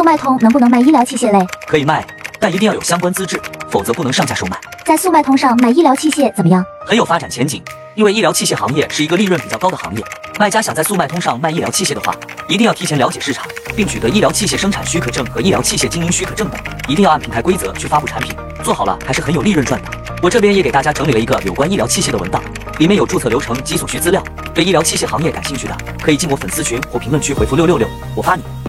速卖通能不能卖医疗器械类？可以卖，但一定要有相关资质，否则不能上架售卖。在速卖通上卖医疗器械怎么样？很有发展前景，因为医疗器械行业是一个利润比较高的行业。卖家想在速卖通上卖医疗器械的话，一定要提前了解市场，并取得医疗器械生产许可证和医疗器械经营许可证等，一定要按品牌规则去发布产品。做好了还是很有利润赚的。我这边也给大家整理了一个有关医疗器械的文档，里面有注册流程及所需资料。对医疗器械行业感兴趣的，可以进我粉丝群或评论区回复六六六，我发你。